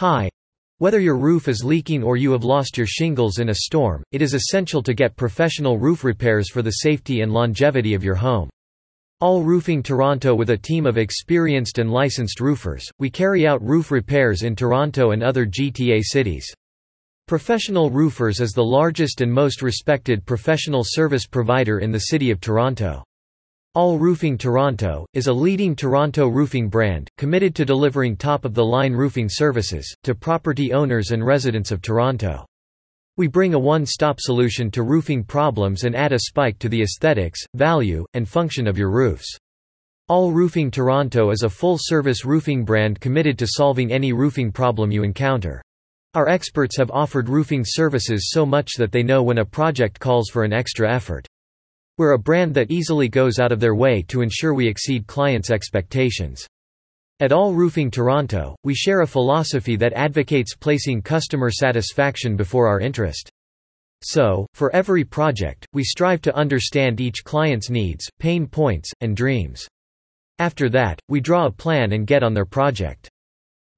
Hi. Whether your roof is leaking or you have lost your shingles in a storm, it is essential to get professional roof repairs for the safety and longevity of your home. All Roofing Toronto with a team of experienced and licensed roofers, we carry out roof repairs in Toronto and other GTA cities. Professional Roofers is the largest and most respected professional service provider in the City of Toronto. All Roofing Toronto, is a leading Toronto roofing brand, committed to delivering top-of-the-line roofing services, to property owners and residents of Toronto. We bring a one-stop solution to roofing problems and add a spike to the aesthetics, value, and function of your roofs. All Roofing Toronto is a full-service roofing brand committed to solving any roofing problem you encounter. Our experts have offered roofing services so much that they know when a project calls for an extra effort. We're a brand that easily goes out of their way to ensure we exceed clients' expectations. At All Roofing Toronto, we share a philosophy that advocates placing customer satisfaction before our interest. So, for every project, we strive to understand each client's needs, pain points, and dreams. After that, we draw a plan and get on their project.